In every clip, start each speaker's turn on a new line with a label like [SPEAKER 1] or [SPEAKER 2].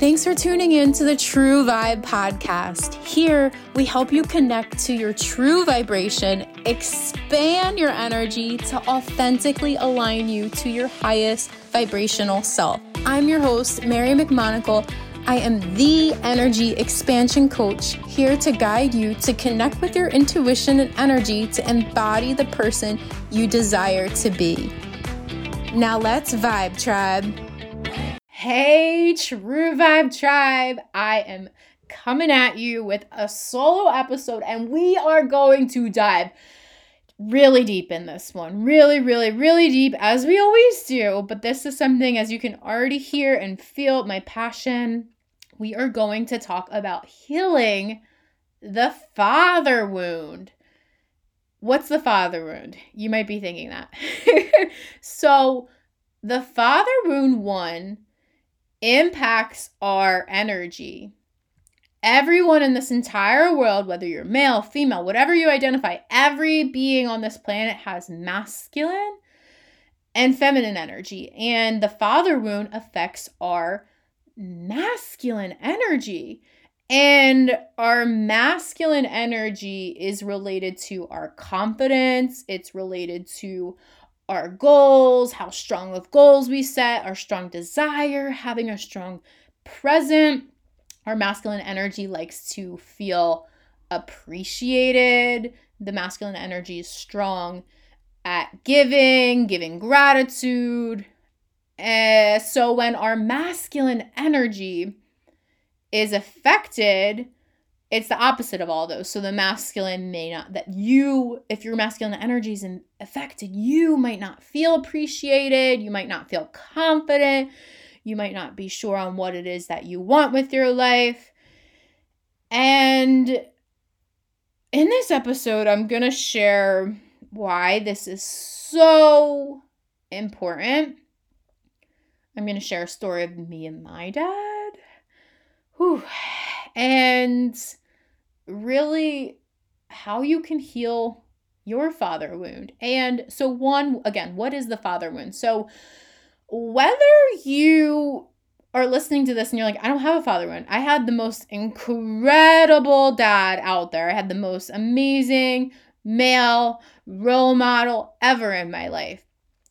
[SPEAKER 1] Thanks for tuning in to the True Vibe podcast. Here, we help you connect to your true vibration, expand your energy to authentically align you to your highest vibrational self. I'm your host, Mary McMonagle. I am the energy expansion coach here to guide you to connect with your intuition and energy to embody the person you desire to be. Now let's vibe, tribe. Hey, True Vibe Tribe. I am coming at you with a solo episode, and we are going to dive really deep in this one. Really, really, really deep, as we always do. But this is something, as you can already hear and feel, my passion. We are going to talk about healing the father wound. What's the father wound? You might be thinking that. so, the father wound one impacts our energy. Everyone in this entire world, whether you're male, female, whatever you identify, every being on this planet has masculine and feminine energy. And the father wound affects our masculine energy. And our masculine energy is related to our confidence, it's related to our goals, how strong of goals we set, our strong desire, having a strong present. Our masculine energy likes to feel appreciated. The masculine energy is strong at giving, giving gratitude. Uh, so when our masculine energy is affected, it's the opposite of all those. So the masculine may not, that you, if your masculine energy is affected, you might not feel appreciated. You might not feel confident. You might not be sure on what it is that you want with your life. And in this episode, I'm going to share why this is so important. I'm going to share a story of me and my dad. Whew. And really how you can heal your father wound. And so, one, again, what is the father wound? So, whether you are listening to this and you're like, I don't have a father wound, I had the most incredible dad out there. I had the most amazing male role model ever in my life.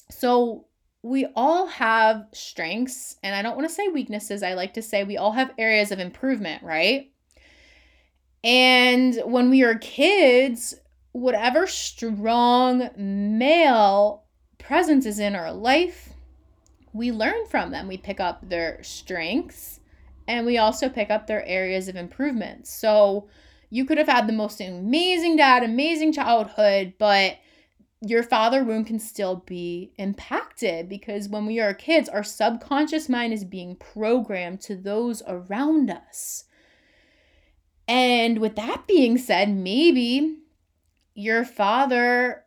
[SPEAKER 1] So, we all have strengths, and I don't want to say weaknesses. I like to say we all have areas of improvement, right? And when we are kids, whatever strong male presence is in our life, we learn from them. We pick up their strengths and we also pick up their areas of improvement. So you could have had the most amazing dad, amazing childhood, but your father wound can still be impacted because when we are kids, our subconscious mind is being programmed to those around us. And with that being said, maybe your father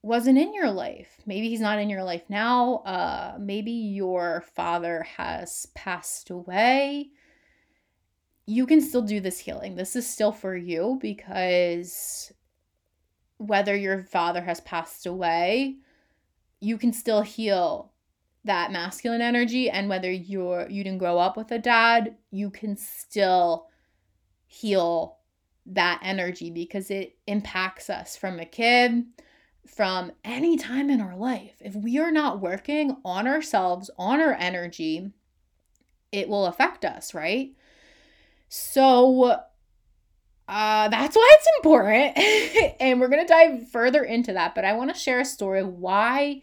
[SPEAKER 1] wasn't in your life. Maybe he's not in your life now. Uh, maybe your father has passed away. You can still do this healing. This is still for you because whether your father has passed away, you can still heal that masculine energy and whether you're you didn't grow up with a dad, you can still heal that energy because it impacts us from a kid, from any time in our life. If we are not working on ourselves, on our energy, it will affect us, right? So, uh, that's why it's important. and we're going to dive further into that. But I want to share a story of why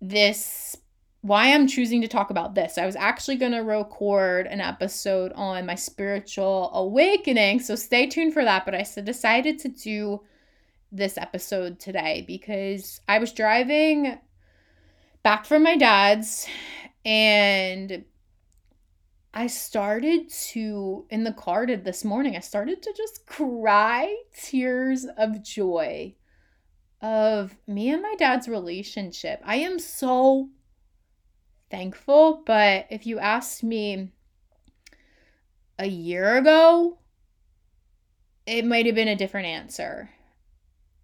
[SPEAKER 1] this why I'm choosing to talk about this. I was actually going to record an episode on my spiritual awakening, so stay tuned for that. But I decided to do this episode today because I was driving back from my dad's and I started to, in the car this morning, I started to just cry tears of joy of me and my dad's relationship. I am so thankful. But if you asked me a year ago, it might have been a different answer.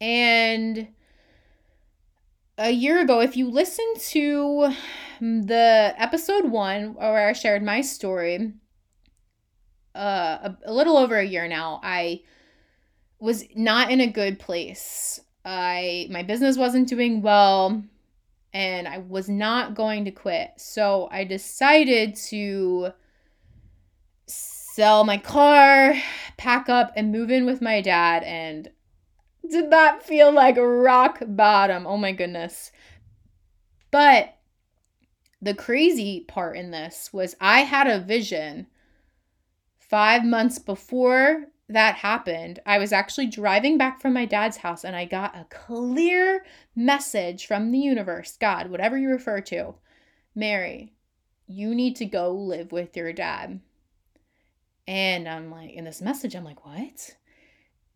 [SPEAKER 1] And a year ago, if you listen to the episode one where I shared my story, uh, a, a little over a year now, I was not in a good place. I my business wasn't doing well and I was not going to quit. So I decided to sell my car, pack up and move in with my dad and did that feel like rock bottom. Oh my goodness. But the crazy part in this was I had a vision five months before that happened. I was actually driving back from my dad's house and I got a clear message from the universe, God, whatever you refer to. Mary, you need to go live with your dad. And I'm like, in this message, I'm like, what?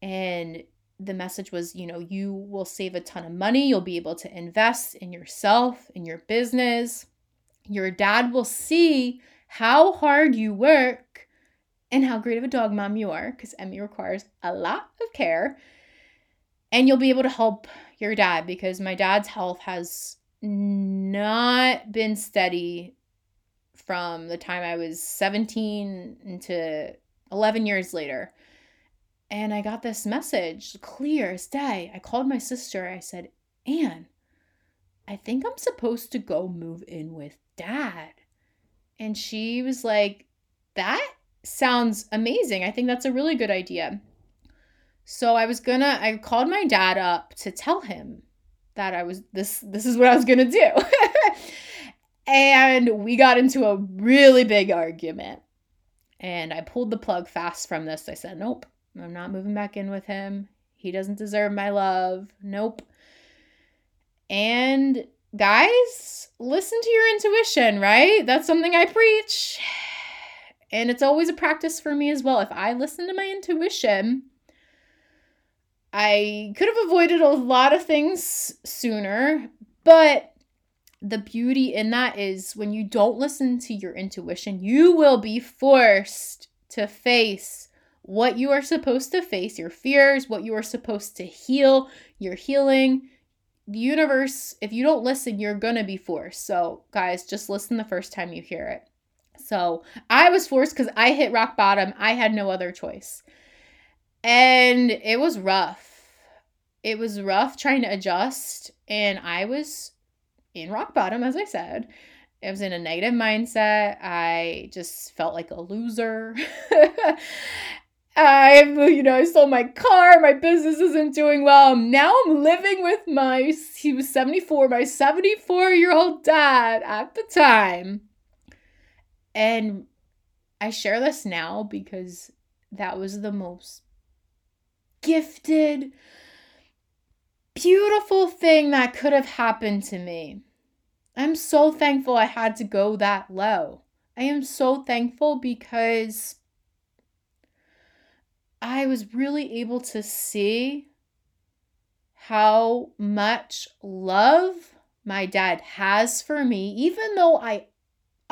[SPEAKER 1] And the message was, you know, you will save a ton of money. You'll be able to invest in yourself, in your business. Your dad will see how hard you work and how great of a dog mom you are, because Emmy requires a lot of care. And you'll be able to help your dad because my dad's health has not been steady from the time I was 17 into 11 years later. And I got this message, clear as day. I called my sister. I said, Anne, I think I'm supposed to go move in with dad. And she was like, That sounds amazing. I think that's a really good idea. So I was gonna, I called my dad up to tell him that I was this this is what I was gonna do. and we got into a really big argument. And I pulled the plug fast from this. I said, Nope, I'm not moving back in with him. He doesn't deserve my love. Nope. And guys, listen to your intuition, right? That's something I preach. And it's always a practice for me as well. If I listen to my intuition, I could have avoided a lot of things sooner, but the beauty in that is when you don't listen to your intuition, you will be forced to face what you are supposed to face, your fears, what you are supposed to heal, your healing. The universe, if you don't listen, you're going to be forced. So, guys, just listen the first time you hear it. So, I was forced because I hit rock bottom. I had no other choice. And it was rough. It was rough trying to adjust. And I was in rock bottom, as I said. I was in a negative mindset. I just felt like a loser. I've, you know, I sold my car. My business isn't doing well. Now I'm living with my, he was 74, my 74 year old dad at the time. And I share this now because that was the most gifted, beautiful thing that could have happened to me. I'm so thankful I had to go that low. I am so thankful because I was really able to see how much love my dad has for me, even though I,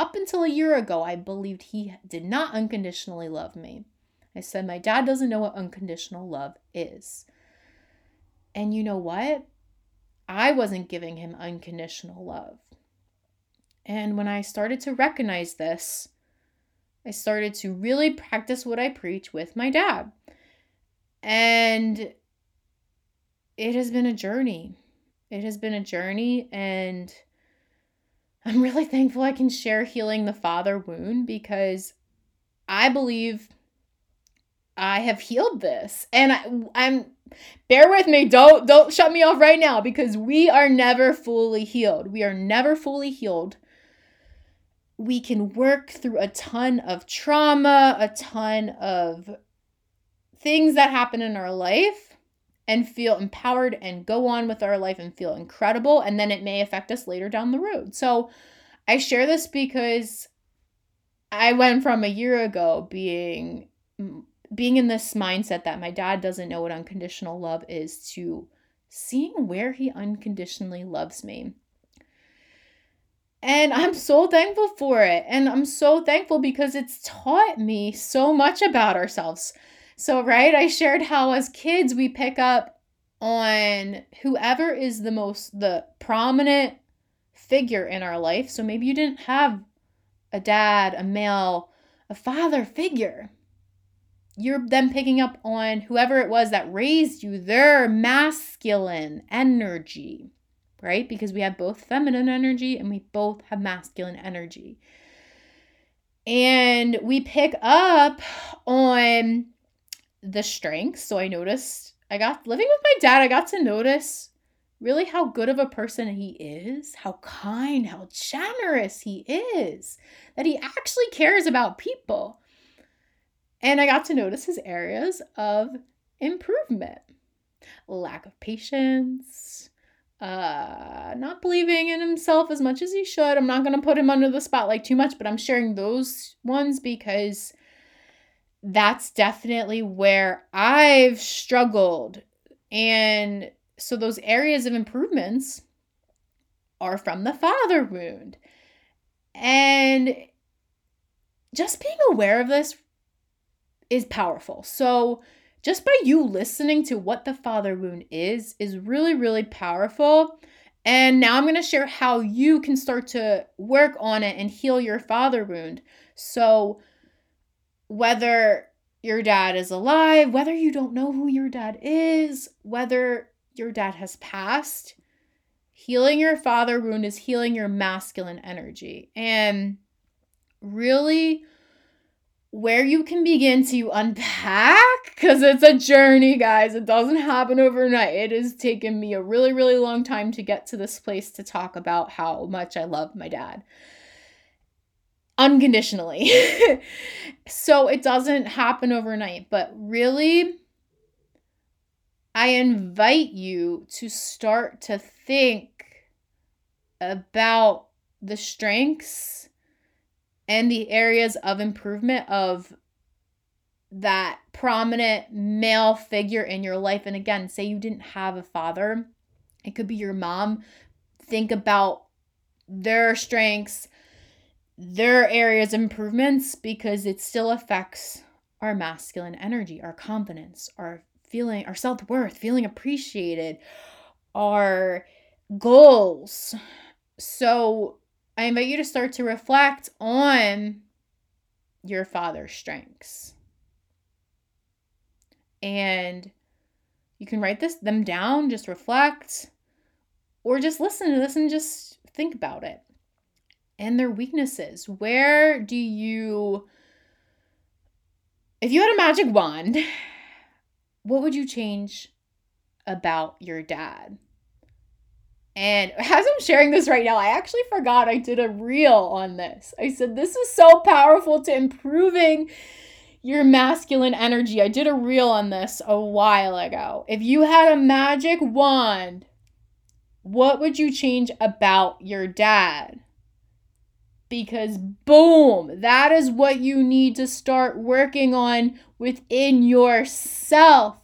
[SPEAKER 1] up until a year ago, I believed he did not unconditionally love me. I said, My dad doesn't know what unconditional love is. And you know what? I wasn't giving him unconditional love. And when I started to recognize this, I started to really practice what I preach with my dad. And it has been a journey. It has been a journey, and I'm really thankful I can share healing the father wound because I believe I have healed this. And I, I'm bear with me, don't don't shut me off right now because we are never fully healed. We are never fully healed we can work through a ton of trauma, a ton of things that happen in our life and feel empowered and go on with our life and feel incredible. And then it may affect us later down the road. So I share this because I went from a year ago being being in this mindset that my dad doesn't know what unconditional love is to seeing where he unconditionally loves me and I'm so thankful for it. And I'm so thankful because it's taught me so much about ourselves. So, right, I shared how as kids we pick up on whoever is the most, the prominent figure in our life. So maybe you didn't have a dad, a male, a father figure. you're then picking up on whoever it was that raised you, their masculine energy, right? Because we have both feminine energy and we both have masculine energy. And we pick up on the strengths. So I noticed I got living with my dad, I got to notice really how good of a person he is, how kind, how generous he is, that he actually cares about people. And I got to notice his areas of improvement lack of patience, uh, not believing in himself as much as he should. I'm not going to put him under the spotlight too much, but I'm sharing those ones because that's definitely where I've struggled. And so those areas of improvements are from the father wound. And just being aware of this is powerful. So, just by you listening to what the father wound is, is really, really powerful. And now I'm going to share how you can start to work on it and heal your father wound. So, whether your dad is alive, whether you don't know who your dad is, whether your dad has passed, healing your father wound is healing your masculine energy. And really, where you can begin to unpack because it's a journey, guys. It doesn't happen overnight. It has taken me a really, really long time to get to this place to talk about how much I love my dad unconditionally. so it doesn't happen overnight, but really, I invite you to start to think about the strengths and the areas of improvement of that prominent male figure in your life. And again, say you didn't have a father, it could be your mom. Think about their strengths, their areas of improvements, because it still affects our masculine energy, our confidence, our feeling our self-worth, feeling appreciated, our goals. So I invite you to start to reflect on your father's strengths. And you can write this them down, just reflect, or just listen to this and just think about it. And their weaknesses. Where do you if you had a magic wand what would you change about your dad? And as I'm sharing this right now, I actually forgot I did a reel on this. I said, This is so powerful to improving your masculine energy. I did a reel on this a while ago. If you had a magic wand, what would you change about your dad? Because, boom, that is what you need to start working on within yourself.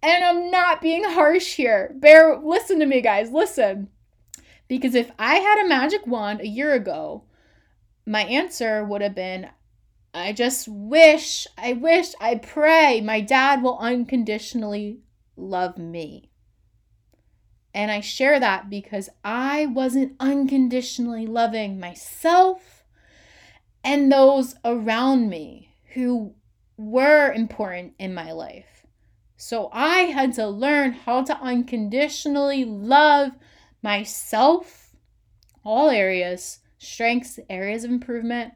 [SPEAKER 1] And I'm not being harsh here. Bear, listen to me, guys, listen. Because if I had a magic wand a year ago, my answer would have been I just wish, I wish, I pray my dad will unconditionally love me. And I share that because I wasn't unconditionally loving myself and those around me who were important in my life. So I had to learn how to unconditionally love myself, all areas, strengths, areas of improvement,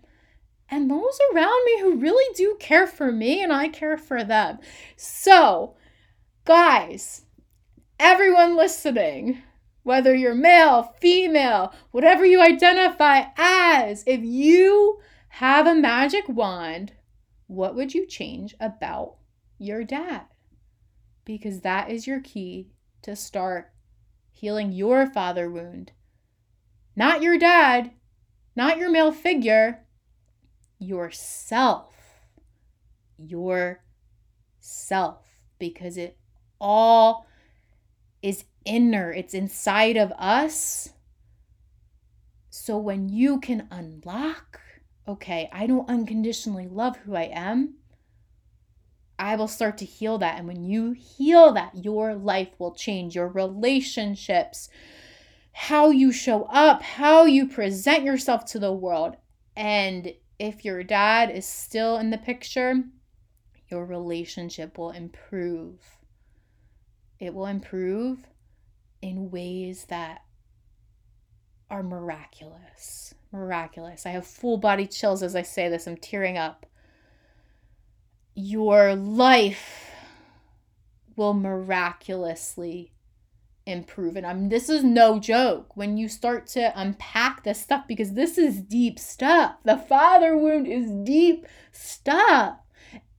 [SPEAKER 1] and those around me who really do care for me and I care for them. So, guys, everyone listening, whether you're male, female, whatever you identify as, if you have a magic wand what would you change about your dad? Because that is your key to start healing your father wound. Not your dad, not your male figure, yourself. Yourself. Because it all is inner, it's inside of us. So when you can unlock okay, I don't unconditionally love who I am, I will start to heal that. And when you heal that, your life will change, your relationships, how you show up, how you present yourself to the world. And if your dad is still in the picture, your relationship will improve. It will improve in ways that are miraculous. Miraculous. I have full body chills as I say this. I'm tearing up. Your life will miraculously improve. And I'm this is no joke when you start to unpack this stuff because this is deep stuff. The father wound is deep stuff.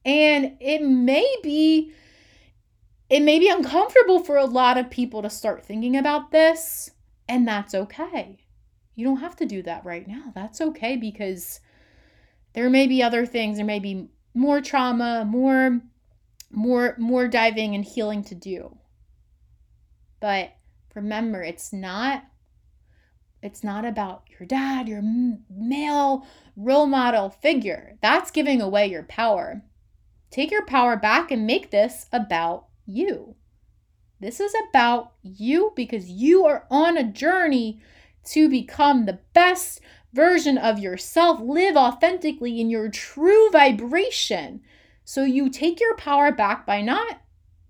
[SPEAKER 1] And it may be it may be uncomfortable for a lot of people to start thinking about this, and that's okay. You don't have to do that right now. That's okay because there may be other things, there may be more trauma, more more more diving and healing to do. But remember, it's not it's not about your dad, your male role model figure. That's giving away your power. Take your power back and make this about you. This is about you because you are on a journey to become the best version of yourself. Live authentically in your true vibration. So you take your power back by not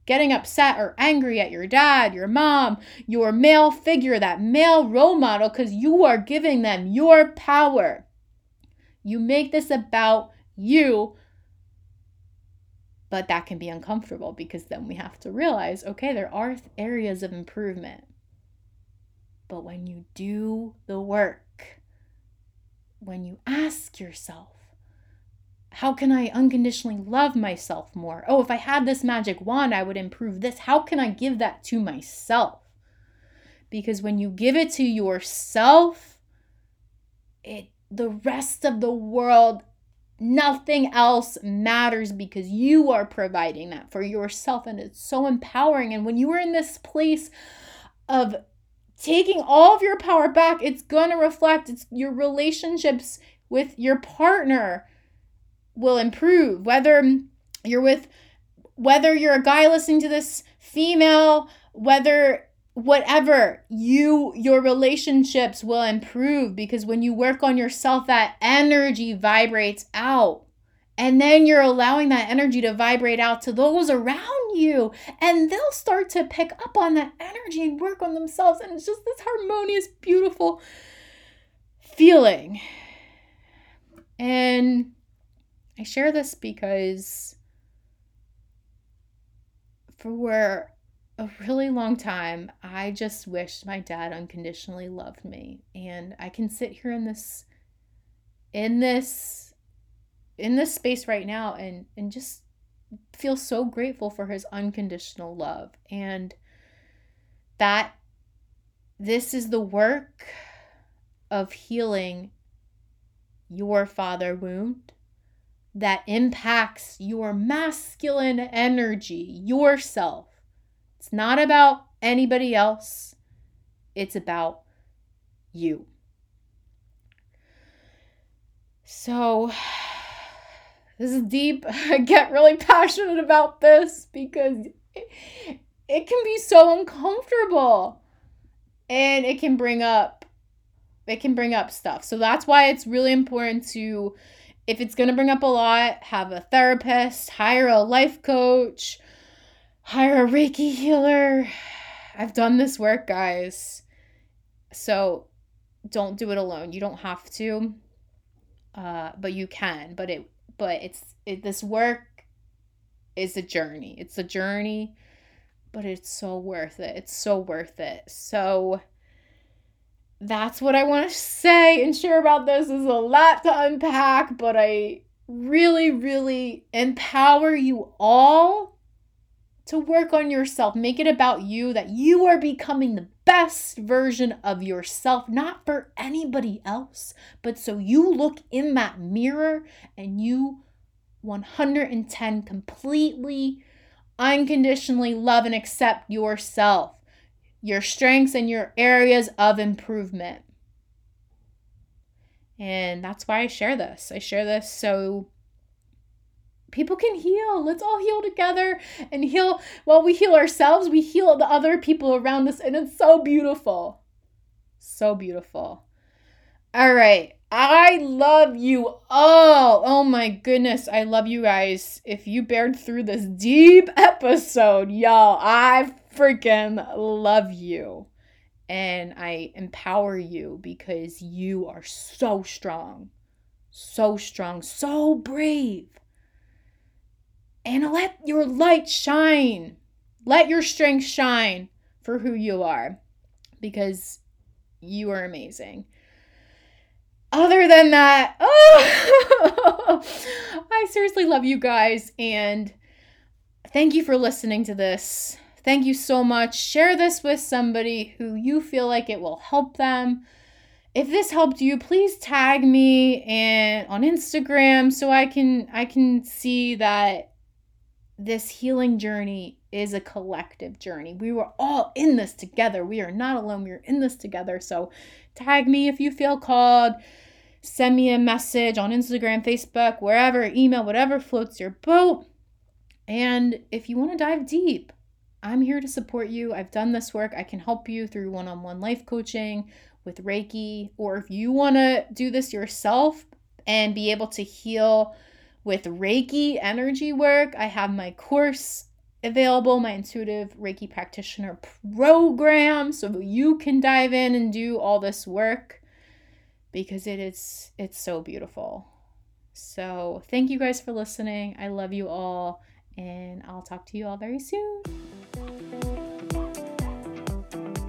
[SPEAKER 1] getting upset or angry at your dad, your mom, your male figure, that male role model, because you are giving them your power. You make this about you but that can be uncomfortable because then we have to realize okay, there are areas of improvement. But when you do the work, when you ask yourself, how can I unconditionally love myself more? Oh, if I had this magic wand, I would improve this. How can I give that to myself? Because when you give it to yourself, it the rest of the world Nothing else matters because you are providing that for yourself. And it's so empowering. And when you are in this place of taking all of your power back, it's going to reflect it's your relationships with your partner will improve. Whether you're with, whether you're a guy listening to this, female, whether whatever you your relationships will improve because when you work on yourself that energy vibrates out. And then you're allowing that energy to vibrate out to those around you and they'll start to pick up on that energy and work on themselves and it's just this harmonious beautiful feeling. And i share this because for a really long time, I just wished my dad unconditionally loved me. And I can sit here in this in this in this space right now and and just feel so grateful for his unconditional love and that this is the work of healing your father wound that impacts your masculine energy, yourself it's not about anybody else, it's about you. So, this is deep. I get really passionate about this because it, it can be so uncomfortable and it can bring up it can bring up stuff. So that's why it's really important to if it's going to bring up a lot, have a therapist, hire a life coach, hire a Reiki healer. I've done this work, guys. So don't do it alone. You don't have to. Uh, but you can. But it but it's it this work is a journey. It's a journey, but it's so worth it. It's so worth it. So that's what I want to say and share about this. Is a lot to unpack, but I really, really empower you all to work on yourself. Make it about you that you are becoming the best version of yourself, not for anybody else, but so you look in that mirror and you 110 completely unconditionally love and accept yourself, your strengths, and your areas of improvement. And that's why I share this. I share this so people can heal. Let's all heal together and heal. While we heal ourselves, we heal the other people around us. And it's so beautiful. So beautiful. All right. I love you all. Oh my goodness. I love you guys. If you bared through this deep episode, y'all, I freaking love you. And I empower you because you are so strong, so strong, so brave. And let your light shine. Let your strength shine for who you are because you are amazing other than that, oh, I seriously love you guys and thank you for listening to this. Thank you so much. Share this with somebody who you feel like it will help them. If this helped you, please tag me and on Instagram so I can I can see that this healing journey is a collective journey. We were all in this together. We are not alone. We are in this together. So tag me if you feel called send me a message on Instagram, Facebook, wherever, email, whatever floats your boat. And if you want to dive deep, I'm here to support you. I've done this work. I can help you through one on one life coaching with Reiki. Or if you want to do this yourself and be able to heal with Reiki energy work, I have my course available, my intuitive Reiki practitioner program, so you can dive in and do all this work because it is it's so beautiful. So, thank you guys for listening. I love you all and I'll talk to you all very soon.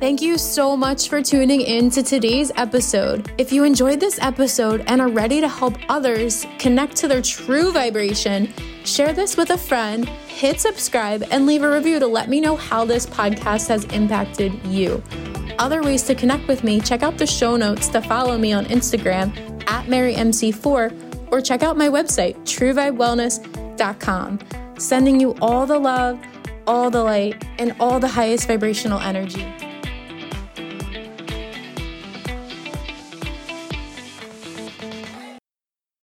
[SPEAKER 1] Thank you so much for tuning in to today's episode. If you enjoyed this episode and are ready to help others connect to their true vibration, share this with a friend, hit subscribe, and leave a review to let me know how this podcast has impacted you other ways to connect with me, check out the show notes to follow me on Instagram at MaryMC4 or check out my website, truevibewellness.com. Sending you all the love, all the light, and all the highest vibrational energy.